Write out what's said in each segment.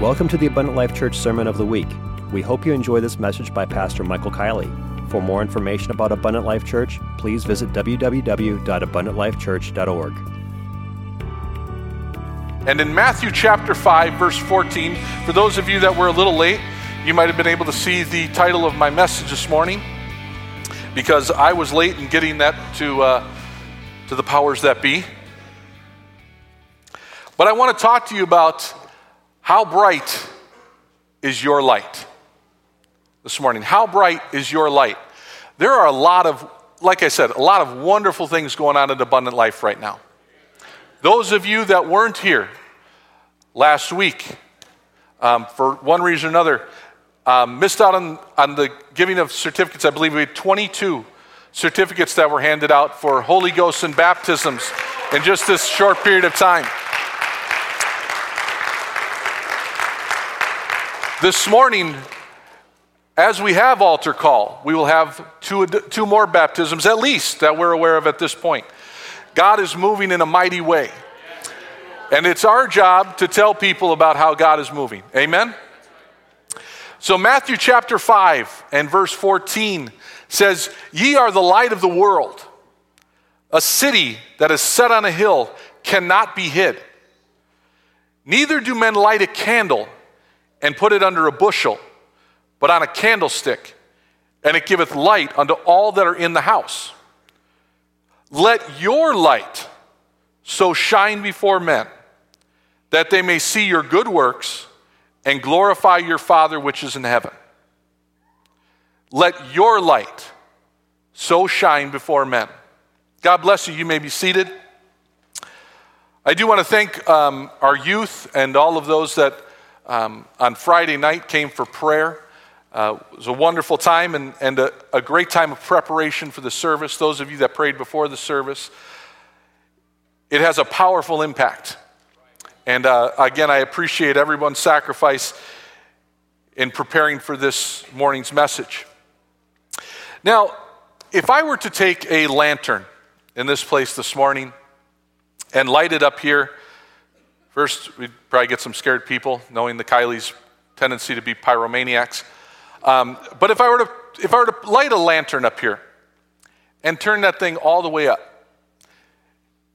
Welcome to the Abundant Life Church Sermon of the Week. We hope you enjoy this message by Pastor Michael Kielley. For more information about Abundant Life Church, please visit www.abundantlifechurch.org. And in Matthew chapter 5, verse 14, for those of you that were a little late, you might have been able to see the title of my message this morning because I was late in getting that to, uh, to the powers that be. But I want to talk to you about how bright is your light this morning? How bright is your light? There are a lot of, like I said, a lot of wonderful things going on in Abundant Life right now. Those of you that weren't here last week, um, for one reason or another, um, missed out on, on the giving of certificates. I believe we had 22 certificates that were handed out for Holy Ghost and baptisms in just this short period of time. This morning, as we have altar call, we will have two, two more baptisms at least that we're aware of at this point. God is moving in a mighty way. And it's our job to tell people about how God is moving. Amen? So, Matthew chapter 5 and verse 14 says, Ye are the light of the world. A city that is set on a hill cannot be hid. Neither do men light a candle and put it under a bushel, but on a candlestick, and it giveth light unto all that are in the house. Let your light so shine before men that they may see your good works and glorify your Father which is in heaven. Let your light so shine before men. God bless you. You may be seated. I do want to thank um, our youth and all of those that um, on Friday night came for prayer. Uh, it was a wonderful time and, and a, a, great time of preparation for the service. Those of you that prayed before the service, it has a powerful impact. And uh, again, I appreciate everyone's sacrifice in preparing for this morning's message. Now, if I were to take a lantern in this place this morning and light it up here, First, we'd probably get some scared people, knowing the Kielley's tendency to be pyromaniacs. Um, but if I, were to, if I were to light a lantern up here and turn that thing all the way up,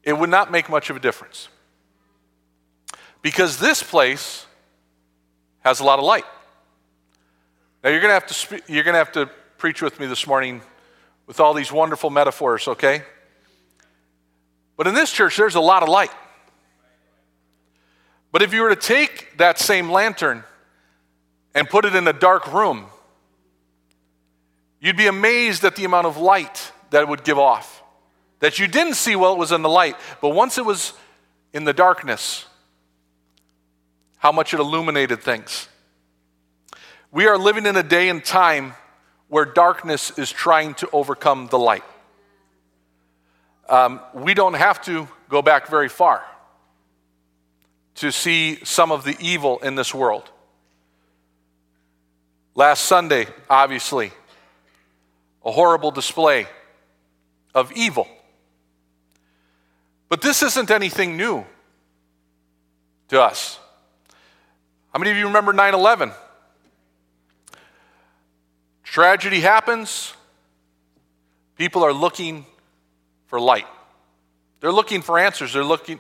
it would not make much of a difference. Because this place has a lot of light. Now you're going to have to spe- you're going to have to preach with me this morning with all these wonderful metaphors, okay? But in this church there's a lot of light. But if you were to take that same lantern and put it in a dark room, you'd be amazed at the amount of light that it would give off. That you didn't see while it was in the light, but once it was in the darkness, how much it illuminated things. We are living in a day and time where darkness is trying to overcome the light. Um, we don't have to go back very far to see some of the evil in this world. Last Sunday, obviously, a horrible display of evil. But this isn't anything new to us. How many of you remember 9 11? Tragedy happens, people are looking for light. They're looking for answers. They're looking,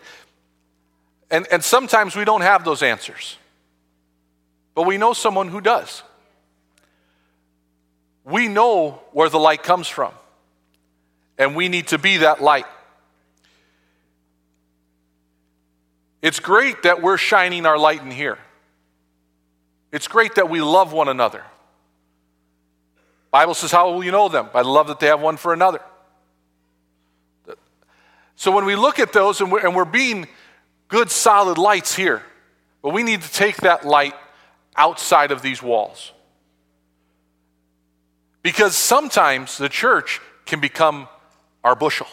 and, and sometimes we don't have those answers, but we know someone who does. We know where the light comes from, and we need to be that light. It's great that we're shining our light in here. It's great that we love one another. Bible says, How will you know them? By the love that they have one for another. So when we look at those and we're, and we're being good solid lights here, but we need to take that light outside of these walls. Because sometimes the church can become our bushel.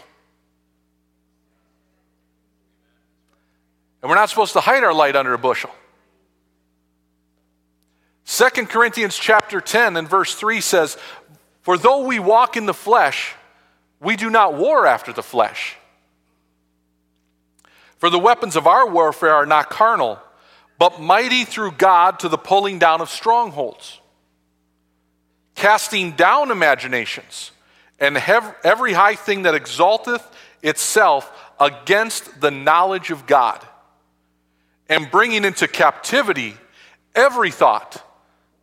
And we're not supposed to hide our light under a bushel. 2 Corinthians chapter 10 and verse 3 says, For though we walk in the flesh, we do not war after the flesh. For the weapons of our warfare are not carnal, but mighty through God to the pulling down of strongholds, casting down imaginations, and every high thing that exalteth itself against the knowledge of God, and bringing into captivity every thought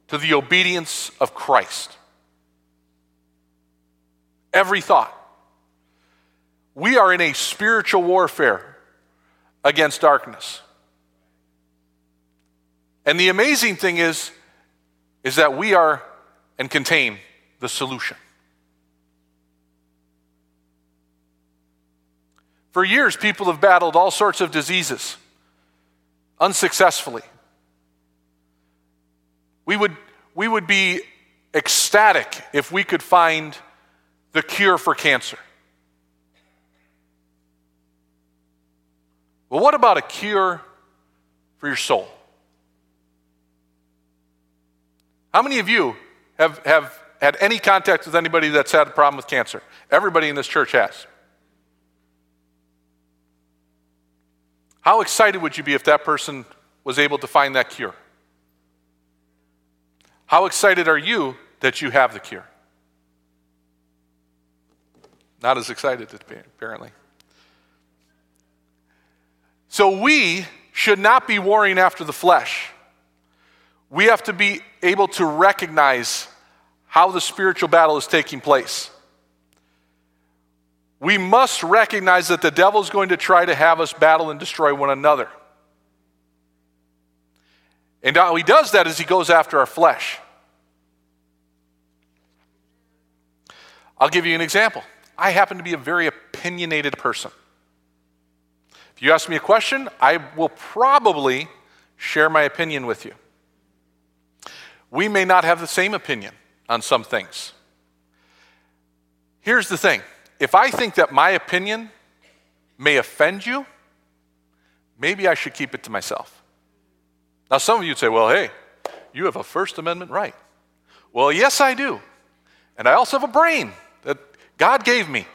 to the obedience of Christ. Every thought. We are in a spiritual warfare against darkness. And the amazing thing is, is that we are and contain the solution. For years, people have battled all sorts of diseases unsuccessfully. We would, we would be ecstatic if we could find the cure for cancer. Well, what about a cure for your soul? How many of you have, have had any contact with anybody that's had a problem with cancer? Everybody in this church has. How excited would you be if that person was able to find that cure? How excited are you that you have the cure? Not as excited, apparently. So we should not be warring after the flesh. We have to be able to recognize how the spiritual battle is taking place. We must recognize that the devil is going to try to have us battle and destroy one another. And how he does that is he goes after our flesh. I'll give you an example. I happen to be a very opinionated person. You ask me a question, I will probably share my opinion with you. We may not have the same opinion on some things. Here's the thing if I think that my opinion may offend you, maybe I should keep it to myself. Now, some of you would say, well, hey, you have a First Amendment right. Well, yes, I do. And I also have a brain that God gave me.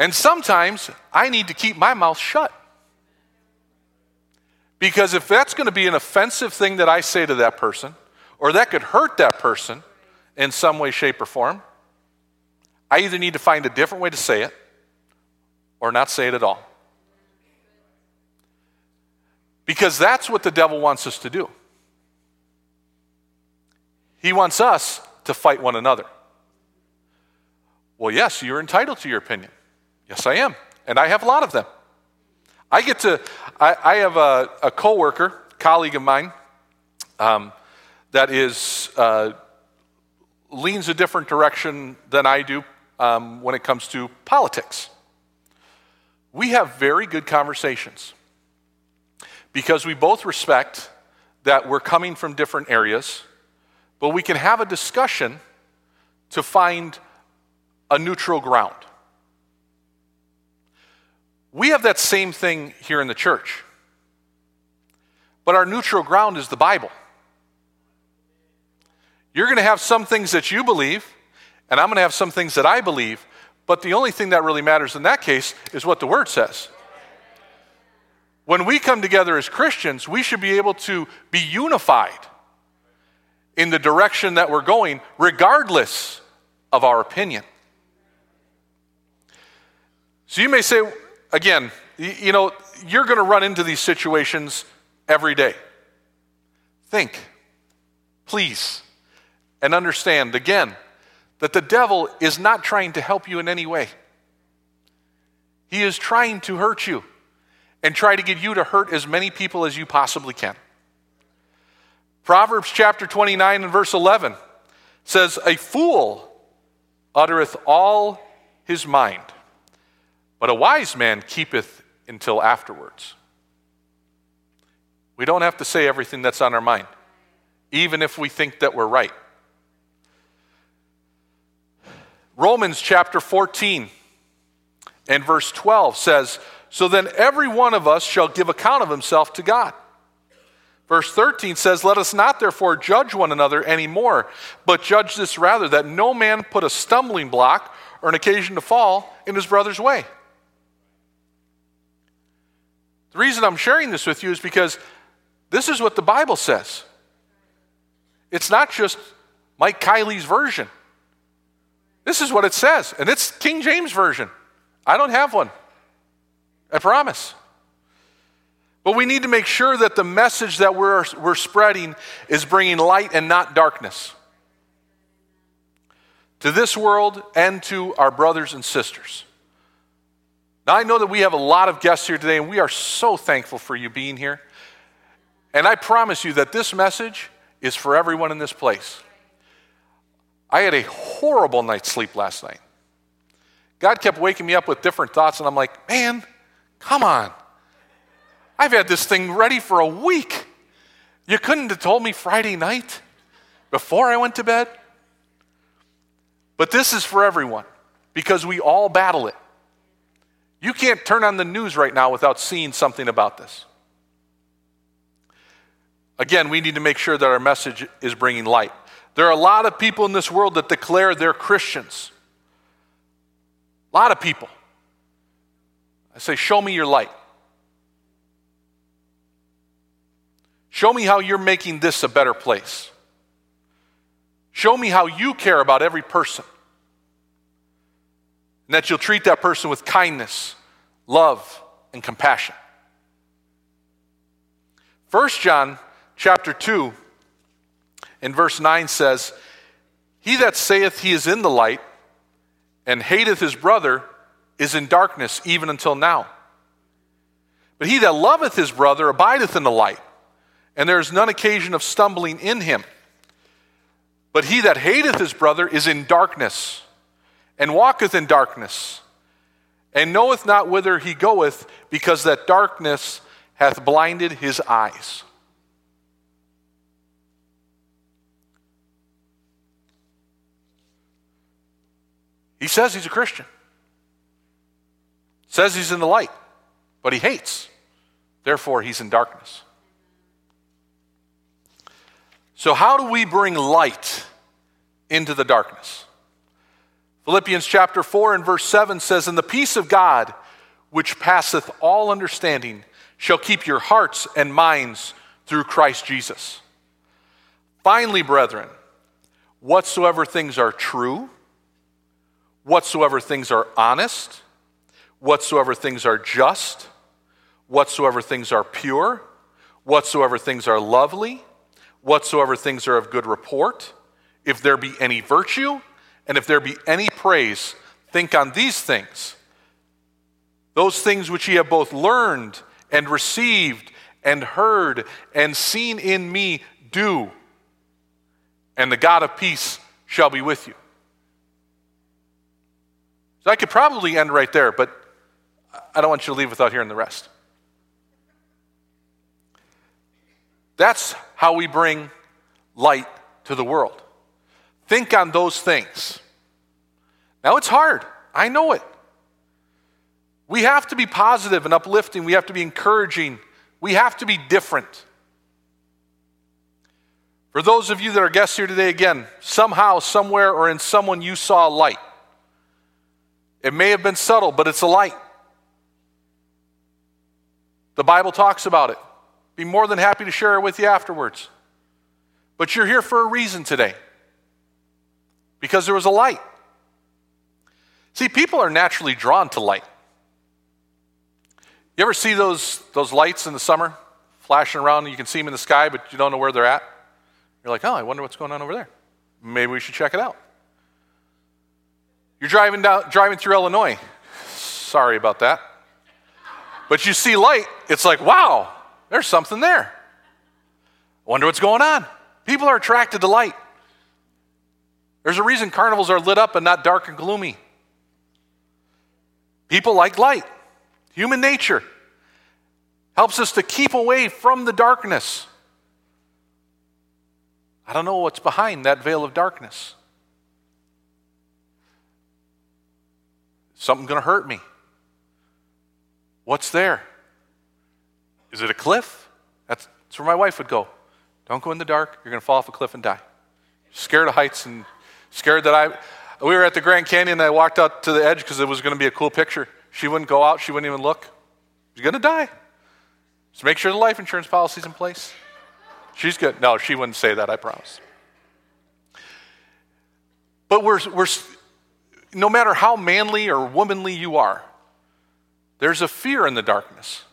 And sometimes I need to keep my mouth shut. Because if that's going to be an offensive thing that I say to that person, or that could hurt that person in some way, shape, or form, I either need to find a different way to say it or not say it at all. Because that's what the devil wants us to do. He wants us to fight one another. Well, yes, you're entitled to your opinion. Yes, I am. And I have a lot of them. I get to, I, I have a, a coworker, colleague of mine, um, that is, uh, leans a different direction than I do um, when it comes to politics. We have very good conversations because we both respect that we're coming from different areas, but we can have a discussion to find a neutral ground. We have that same thing here in the church, but our neutral ground is the Bible. You're going to have some things that you believe, and I'm going to have some things that I believe, but the only thing that really matters in that case is what the Word says. When we come together as Christians, we should be able to be unified in the direction that we're going, regardless of our opinion. So you may say, again, you know, you're going to run into these situations every day. Think, please, and understand again that the devil is not trying to help you in any way. He is trying to hurt you and try to get you to hurt as many people as you possibly can. Proverbs chapter 29 and verse 11 says, A fool uttereth all his mind, but a wise man keepeth until afterwards. We don't have to say everything that's on our mind, even if we think that we're right. Romans chapter 14 and verse 12 says, So then every one of us shall give account of himself to God. Verse 13 says, Let us not therefore judge one another anymore, but judge this rather, that no man put a stumbling block or an occasion to fall in his brother's way. The reason I'm sharing this with you is because This is what the Bible says. It's not just Mike Kielley's version. This is what it says, and it's King James Version. I don't have one. I promise. But we need to make sure that the message that we're, we're spreading is bringing light and not darkness to this world and to our brothers and sisters. Now, I know that we have a lot of guests here today, and we are so thankful for you being here. And I promise you that this message is for everyone in this place. I had a horrible night's sleep last night. God kept waking me up with different thoughts, and I'm like, man, come on. I've had this thing ready for a week. You couldn't have told me Friday night before I went to bed? But this is for everyone because we all battle it. You can't turn on the news right now without seeing something about this. Again, we need to make sure that our message is bringing light. There are a lot of people in this world that declare they're Christians. A lot of people. I say, Show me your light. Show me how you're making this a better place. Show me how you care about every person. And that you'll treat that person with kindness, love, and compassion. 1 John chapter 2 in verse 9 says, He that saith he is in the light and hateth his brother is in darkness even until now. But he that loveth his brother abideth in the light, and there is none occasion of stumbling in him. But he that hateth his brother is in darkness, and walketh in darkness, and knoweth not whither he goeth, because that darkness hath blinded his eyes. He says he's a Christian. Says he's in the light, but he hates. Therefore, he's in darkness. So, how do we bring light into the darkness? Philippians chapter 4 and verse 7 says, And the peace of God, which passeth all understanding, shall keep your hearts and minds through Christ Jesus. Finally, brethren, whatsoever things are true, whatsoever things are honest, whatsoever things are just, whatsoever things are pure, whatsoever things are lovely, whatsoever things are of good report, if there be any virtue, and if there be any praise, think on these things. Those things which ye have both learned and received and heard and seen in me, do, and the God of peace shall be with you. So I could probably end right there, but I don't want you to leave without hearing the rest. That's how we bring light to the world. Think on those things. Now, it's hard. I know it. We have to be positive and uplifting. We have to be encouraging. We have to be different. For those of you that are guests here today, again, somehow, somewhere, or in someone you saw a light. It may have been subtle, but it's a light. The Bible talks about it. Be more than happy to share it with you afterwards. But you're here for a reason today because there was a light. See, people are naturally drawn to light. You ever see those, those lights in the summer flashing around you can see them in the sky, but you don't know where they're at? You're like, oh, I wonder what's going on over there. Maybe we should check it out. You're driving, down, driving through Illinois. Sorry about that. But you see light, it's like, wow, there's something there. Wonder what's going on. People are attracted to light. There's a reason carnivals are lit up and not dark and gloomy. People like light. Human nature helps us to keep away from the darkness. I don't know what's behind that veil of darkness. Something going to hurt me. What's there? Is it a cliff? That's, that's where my wife would go. Don't go in the dark. You're going to fall off a cliff and die. Scared of heights and scared that I. We were at the Grand Canyon and I walked out to the edge because it was going to be a cool picture. She wouldn't go out. She wouldn't even look. She's going to die. So make sure the life insurance policy's in place. She's good. No, she wouldn't say that, I promise. But we're, we're, no matter how manly or womanly you are, there's a fear in the darkness.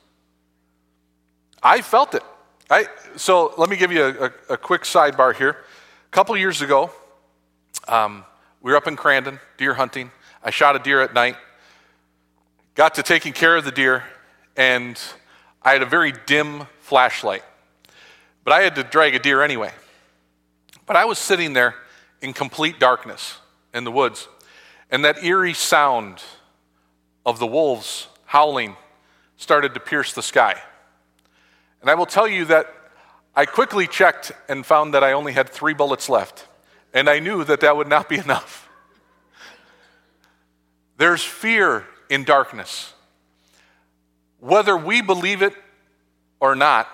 I felt it. I, so let me give you a, a, a quick sidebar here. A couple years ago, um, we were up in Crandon, deer hunting. I shot a deer at night, got to taking care of the deer, and I had a very dim flashlight. But I had to drag a deer anyway. But I was sitting there in complete darkness in the woods, and that eerie sound of the wolves howling started to pierce the sky. And I will tell you that I quickly checked and found that I only had three bullets left, and I knew that that would not be enough. There's fear in darkness. Whether we believe it or not,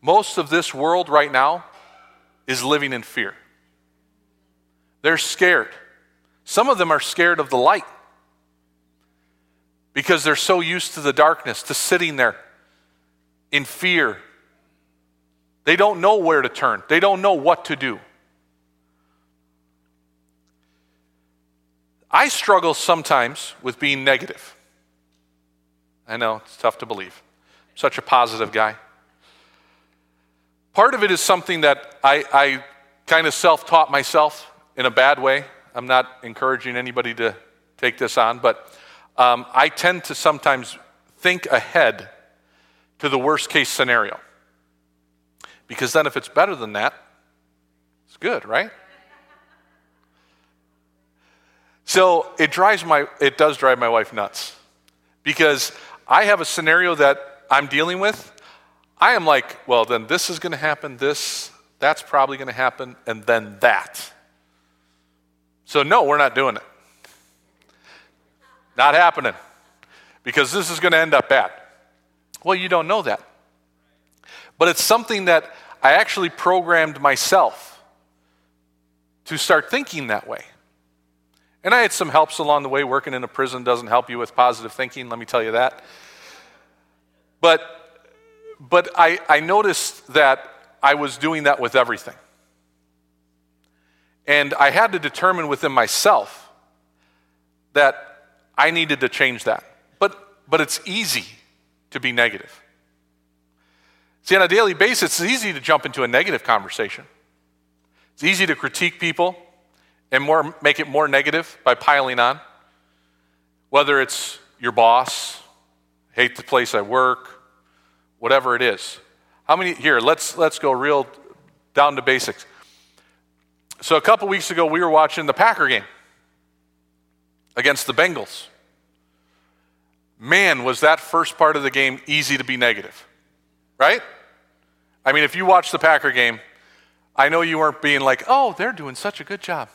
most of this world right now is living in fear. They're scared. Some of them are scared of the light because they're so used to the darkness, to sitting there in fear. They don't know where to turn, they don't know what to do. I struggle sometimes with being negative. I know, it's tough to believe. I'm such a positive guy. Part of it is something that I, I kind of self taught myself in a bad way. I'm not encouraging anybody to take this on, but um, I tend to sometimes think ahead to the worst case scenario. Because then, if it's better than that, it's good, right? So it drives my it does drive my wife nuts because I have a scenario that I'm dealing with. I am like, well, then this is going to happen, this, that's probably going to happen, and then that. So, no, we're not doing it. Not happening because this is going to end up bad. Well, you don't know that. But it's something that I actually programmed myself to start thinking that way. And I had some helps along the way. Working in a prison doesn't help you with positive thinking, let me tell you that. But, but I, I noticed that I was doing that with everything. And I had to determine within myself that I needed to change that. But, but it's easy to be negative. See, on a daily basis, it's easy to jump into a negative conversation. It's easy to critique people and more, make it more negative by piling on. Whether it's your boss, hate the place I work, whatever it is. How many here, let's let's go real down to basics. So a couple weeks ago, we were watching the Packer game against the Bengals. Man, was that first part of the game easy to be negative, right? I mean, if you watch the Packer game, I know you weren't being like, oh, they're doing such a good job.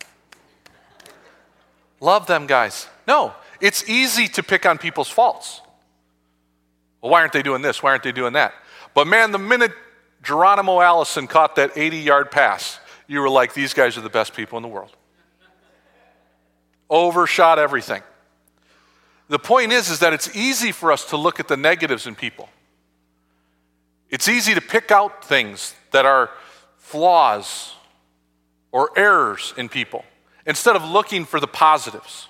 Love them guys. No, it's easy to pick on people's faults. Well, why aren't they doing this? Why aren't they doing that? But man, the minute Geronimo Allison caught that 80 yard pass, you were like, these guys are the best people in the world. Overshot everything. The point is, is that it's easy for us to look at the negatives in people. It's easy to pick out things that are flaws or errors in people instead of looking for the positives.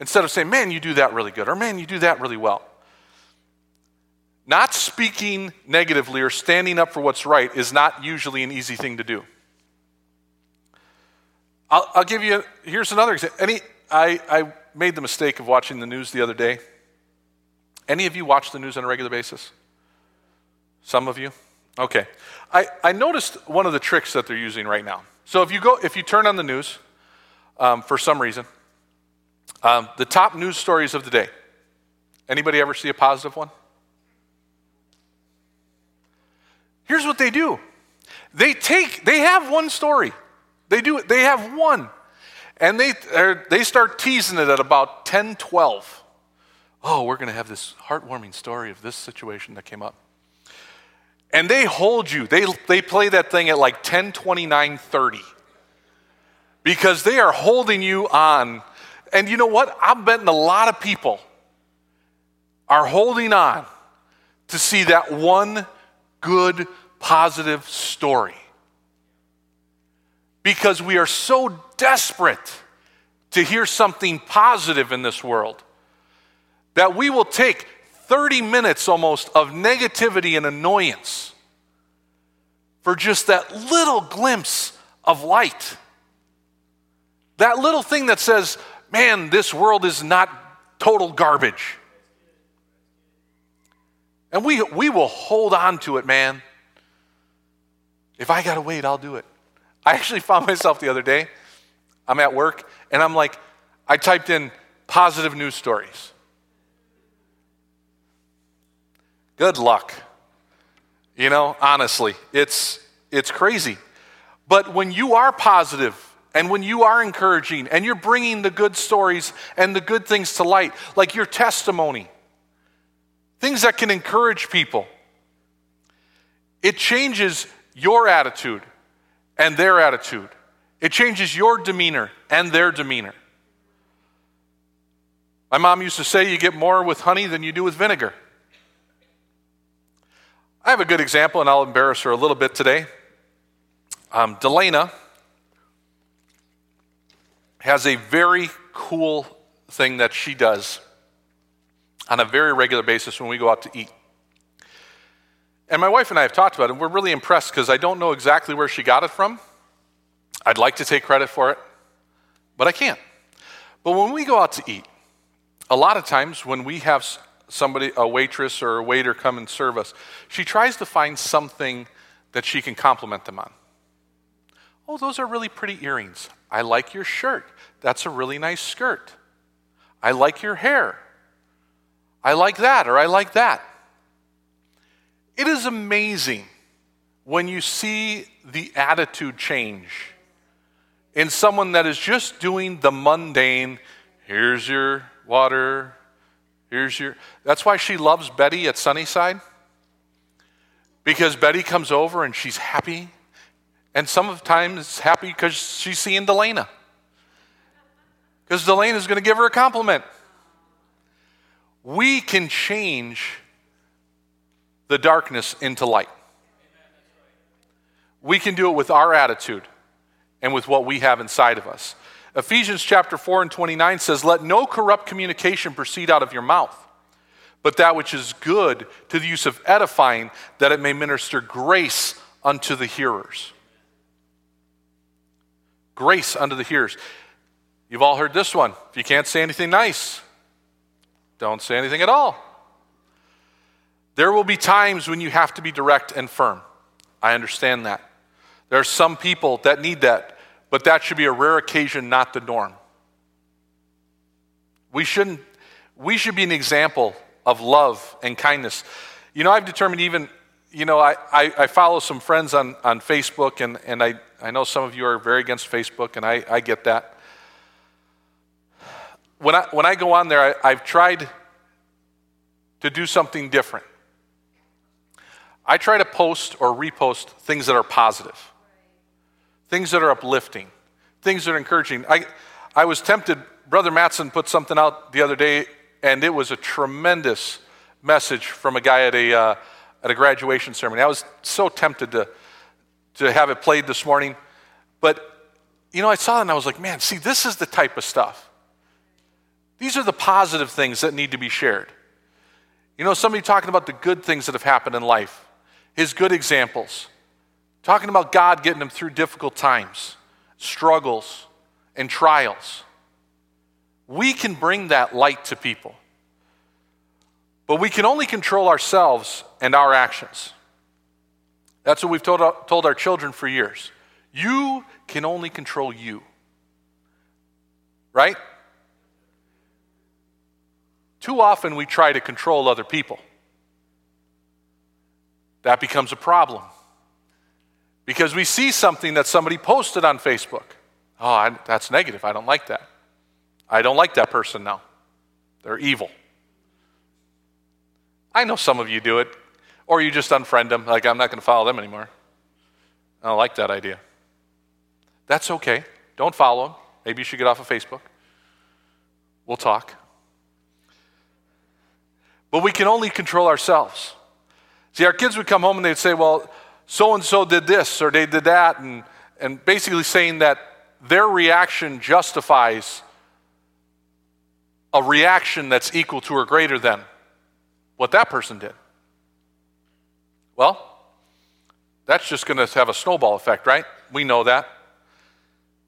Instead of saying, man, you do that really good, or man, you do that really well. Not speaking negatively or standing up for what's right is not usually an easy thing to do. I'll, I'll give you, here's another example. Any, I, I made the mistake of watching the news the other day. Any of you watch the news on a regular basis? Some of you? Okay. I, I noticed one of the tricks that they're using right now. So if you go, if you turn on the news um, for some reason, um, the top news stories of the day. Anybody ever see a positive one? Here's what they do. They take, they have one story. They do they have one. And they, they start teasing it at about 10, 12. Oh, we're going to have this heartwarming story of this situation that came up. And they hold you. They, they play that thing at like 10, 29, 30. Because they are holding you on. And you know what? I'm betting a lot of people are holding on to see that one good, positive story. Because we are so desperate to hear something positive in this world that we will take 30 minutes almost of negativity and annoyance for just that little glimpse of light. That little thing that says, man, this world is not total garbage. And we, we will hold on to it, man. If I got to wait, I'll do it. I actually found myself the other day, I'm at work, and I'm like, I typed in positive news stories. Good luck. You know, honestly, it's, it's crazy. But when you are positive and when you are encouraging and you're bringing the good stories and the good things to light, like your testimony, things that can encourage people, it changes your attitude and their attitude. It changes your demeanor and their demeanor. My mom used to say you get more with honey than you do with vinegar. I have a good example, and I'll embarrass her a little bit today. Um, Delana has a very cool thing that she does on a very regular basis when we go out to eat. And my wife and I have talked about it, and we're really impressed because I don't know exactly where she got it from. I'd like to take credit for it, but I can't. But when we go out to eat, a lot of times when we have somebody, a waitress or a waiter come and serve us, she tries to find something that she can compliment them on. Oh, those are really pretty earrings. I like your shirt. That's a really nice skirt. I like your hair. I like that or I like that. It is amazing when you see the attitude change in someone that is just doing the mundane here's your water, Here's your. That's why she loves Betty at Sunnyside. Because Betty comes over and she's happy. And sometimes happy because she's seeing Delana. Because Delana is going to give her a compliment. We can change the darkness into light. We can do it with our attitude and with what we have inside of us. Ephesians chapter 4 and 29 says, Let no corrupt communication proceed out of your mouth, but that which is good to the use of edifying, that it may minister grace unto the hearers. Grace unto the hearers. You've all heard this one. If you can't say anything nice, don't say anything at all. There will be times when you have to be direct and firm. I understand that. There are some people that need that but that should be a rare occasion, not the norm. We shouldn't, we should be an example of love and kindness. You know, I've determined even, you know, I, I, I follow some friends on, on Facebook, and, and I, I know some of you are very against Facebook, and I, I get that. When I, when I go on there, I, I've tried to do something different. I try to post or repost things that are positive things that are uplifting, things that are encouraging. I, I was tempted, Brother Matson put something out the other day, and it was a tremendous message from a guy at a, uh, at a graduation ceremony. I was so tempted to, to have it played this morning. But, you know, I saw it and I was like, man, see, this is the type of stuff. These are the positive things that need to be shared. You know, somebody talking about the good things that have happened in life, his good examples. Talking about God getting them through difficult times, struggles, and trials. We can bring that light to people. But we can only control ourselves and our actions. That's what we've told, told our children for years. You can only control you. Right? Too often we try to control other people. That becomes a problem because we see something that somebody posted on Facebook. Oh, I, that's negative. I don't like that. I don't like that person now. They're evil. I know some of you do it, or you just unfriend them, like, I'm not going to follow them anymore. I don't like that idea. That's okay. Don't follow them. Maybe you should get off of Facebook. We'll talk. But we can only control ourselves. See, our kids would come home and they'd say, Well, so and so did this or they did that, and, and basically saying that their reaction justifies a reaction that's equal to or greater than what that person did. Well, that's just going to have a snowball effect, right? We know that.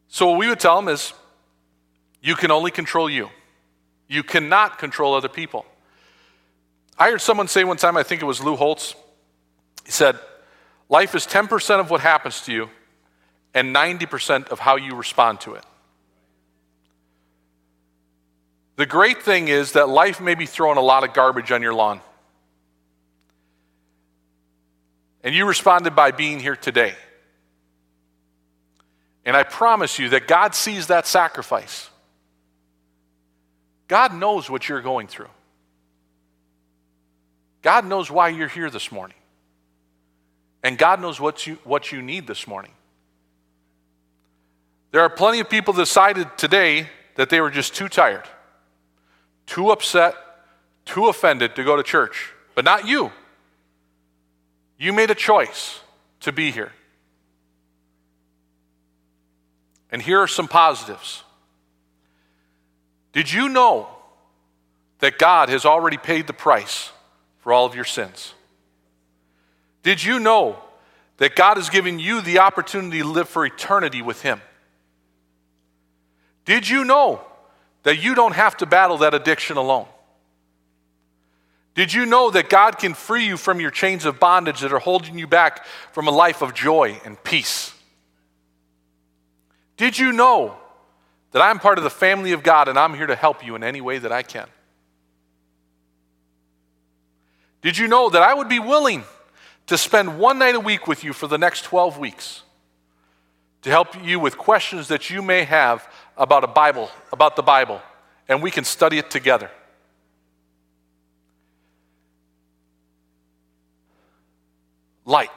So, what we would tell them is you can only control you, you cannot control other people. I heard someone say one time, I think it was Lou Holtz, he said, Life is 10% of what happens to you and 90% of how you respond to it. The great thing is that life may be throwing a lot of garbage on your lawn. And you responded by being here today. And I promise you that God sees that sacrifice. God knows what you're going through. God knows why you're here this morning. And God knows what you, what you need this morning. There are plenty of people that decided today that they were just too tired, too upset, too offended to go to church, but not you. You made a choice to be here. And here are some positives. Did you know that God has already paid the price for all of your sins? Did you know that God has given you the opportunity to live for eternity with Him? Did you know that you don't have to battle that addiction alone? Did you know that God can free you from your chains of bondage that are holding you back from a life of joy and peace? Did you know that I'm part of the family of God and I'm here to help you in any way that I can? Did you know that I would be willing to spend one night a week with you for the next 12 weeks to help you with questions that you may have about a Bible, about the Bible, and we can study it together. Light.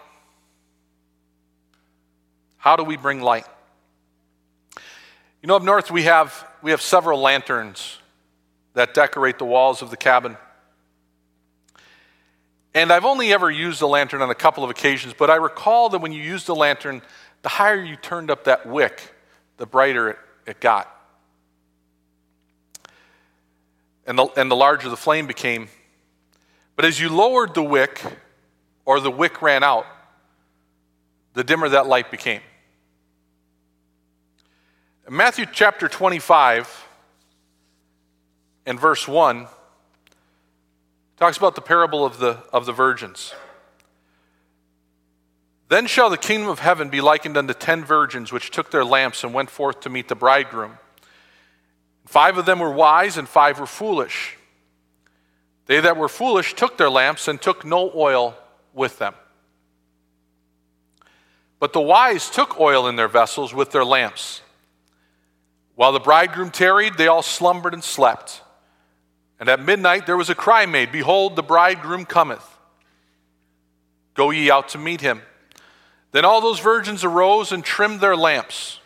How do we bring light? You know, up north we have, we have several lanterns that decorate the walls of the cabin. And I've only ever used a lantern on a couple of occasions, but I recall that when you used a lantern, the higher you turned up that wick, the brighter it, it got. And the, and the larger the flame became. But as you lowered the wick, or the wick ran out, the dimmer that light became. In Matthew chapter 25 and verse 1 talks about the parable of the, of the virgins. Then shall the kingdom of heaven be likened unto ten virgins which took their lamps and went forth to meet the bridegroom. Five of them were wise, and five were foolish. They that were foolish took their lamps and took no oil with them. But the wise took oil in their vessels with their lamps. While the bridegroom tarried, they all slumbered and slept. And at midnight there was a cry made Behold, the bridegroom cometh. Go ye out to meet him. Then all those virgins arose and trimmed their lamps.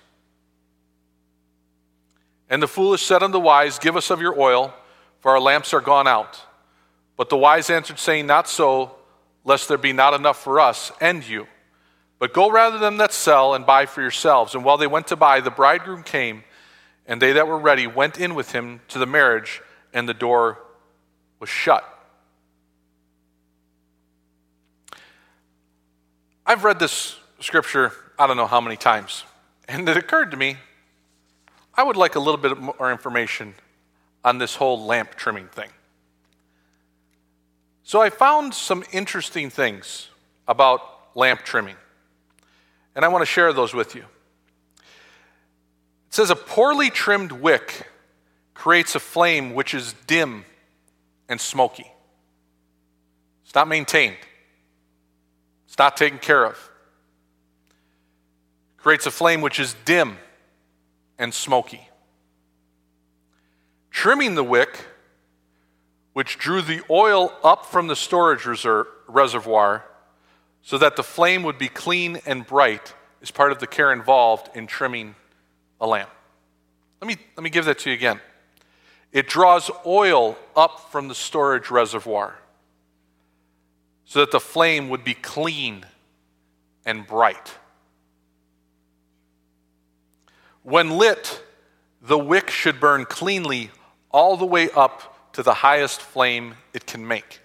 And the foolish said unto the wise, Give us of your oil, for our lamps are gone out. But the wise answered, saying, Not so, lest there be not enough for us and you. But go rather them that sell and buy for yourselves. And while they went to buy, the bridegroom came, and they that were ready went in with him to the marriage and the door was shut. I've read this scripture, I don't know how many times, and it occurred to me I would like a little bit more information on this whole lamp trimming thing. So I found some interesting things about lamp trimming, and I want to share those with you. It says a poorly trimmed wick creates a flame which is dim and smoky. It's not maintained, not taken care of. creates a flame which is dim and smoky. Trimming the wick, which drew the oil up from the storage reservoir so that the flame would be clean and bright, is part of the care involved in trimming a lamp. Let me, let me give that to you again. It draws oil up from the storage reservoir so that the flame would be clean and bright. When lit, the wick should burn cleanly all the way up to the highest flame it can make.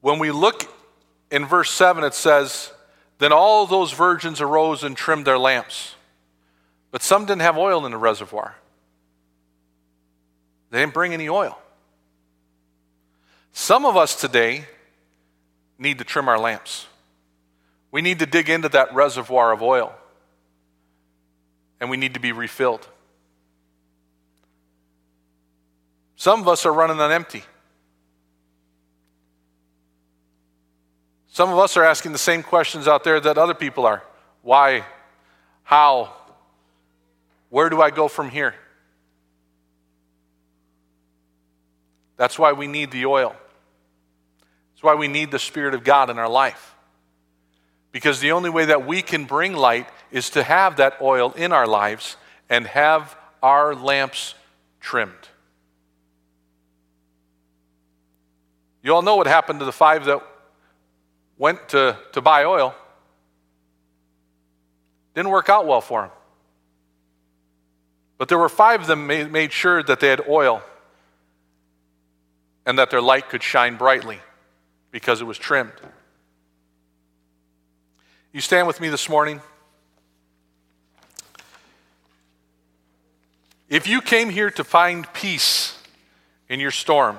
When we look in verse 7, it says, Then all those virgins arose and trimmed their lamps. But some didn't have oil in the reservoir, they didn't bring any oil. Some of us today need to trim our lamps. We need to dig into that reservoir of oil and we need to be refilled. Some of us are running on empty. Some of us are asking the same questions out there that other people are. Why? How? Where do I go from here? That's why we need the oil. That's why we need the Spirit of God in our life. Because the only way that we can bring light is to have that oil in our lives and have our lamps trimmed. You all know what happened to the five that went to, to buy oil. Didn't work out well for them. But there were five of them made, made sure that they had oil and that their light could shine brightly because it was trimmed. You stand with me this morning? If you came here to find peace in your storm,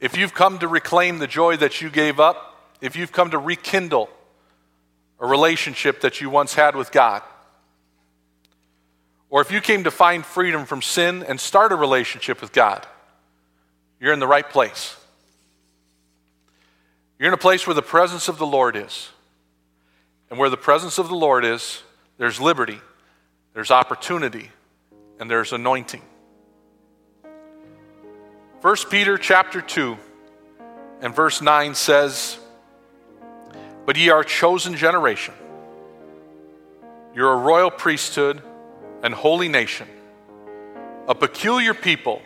if you've come to reclaim the joy that you gave up, if you've come to rekindle a relationship that you once had with God, or if you came to find freedom from sin and start a relationship with God, you're in the right place. You're in a place where the presence of the Lord is. And where the presence of the Lord is, there's liberty, there's opportunity, and there's anointing. 1 Peter chapter 2 and verse 9 says, But ye are a chosen generation. You're a royal priesthood and holy nation, a peculiar people,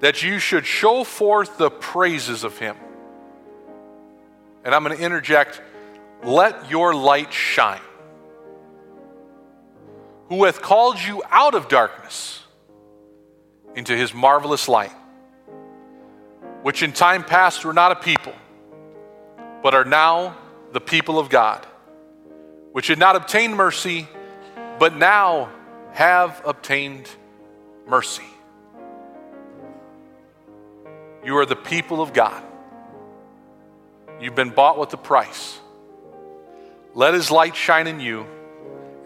that you should show forth the praises of him. And I'm going to interject let your light shine. Who hath called you out of darkness into his marvelous light, which in time past were not a people, but are now the people of God, which had not obtained mercy, but now have obtained mercy. You are the people of God. You've been bought with a price. Let his light shine in you,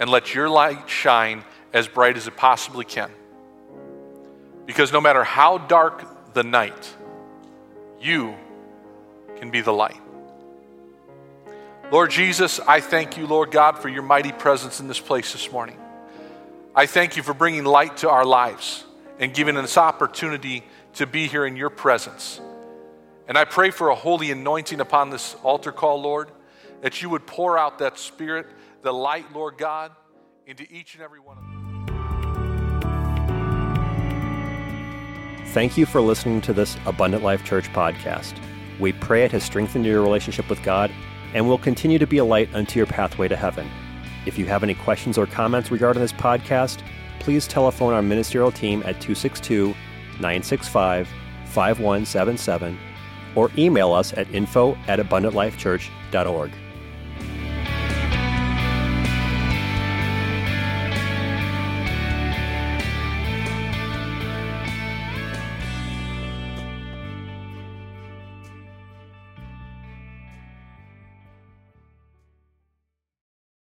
and let your light shine as bright as it possibly can. Because no matter how dark the night, you can be the light. Lord Jesus, I thank you, Lord God, for your mighty presence in this place this morning. I thank you for bringing light to our lives and giving us opportunity to be here in your presence. And I pray for a holy anointing upon this altar call, Lord, that you would pour out that spirit, the light, Lord God, into each and every one of them. Thank you for listening to this Abundant Life Church podcast. We pray it has strengthened your relationship with God and will continue to be a light unto your pathway to heaven. If you have any questions or comments regarding this podcast, please telephone our ministerial team at 262 965 5177 or email us at info at abundantlifechurch.org.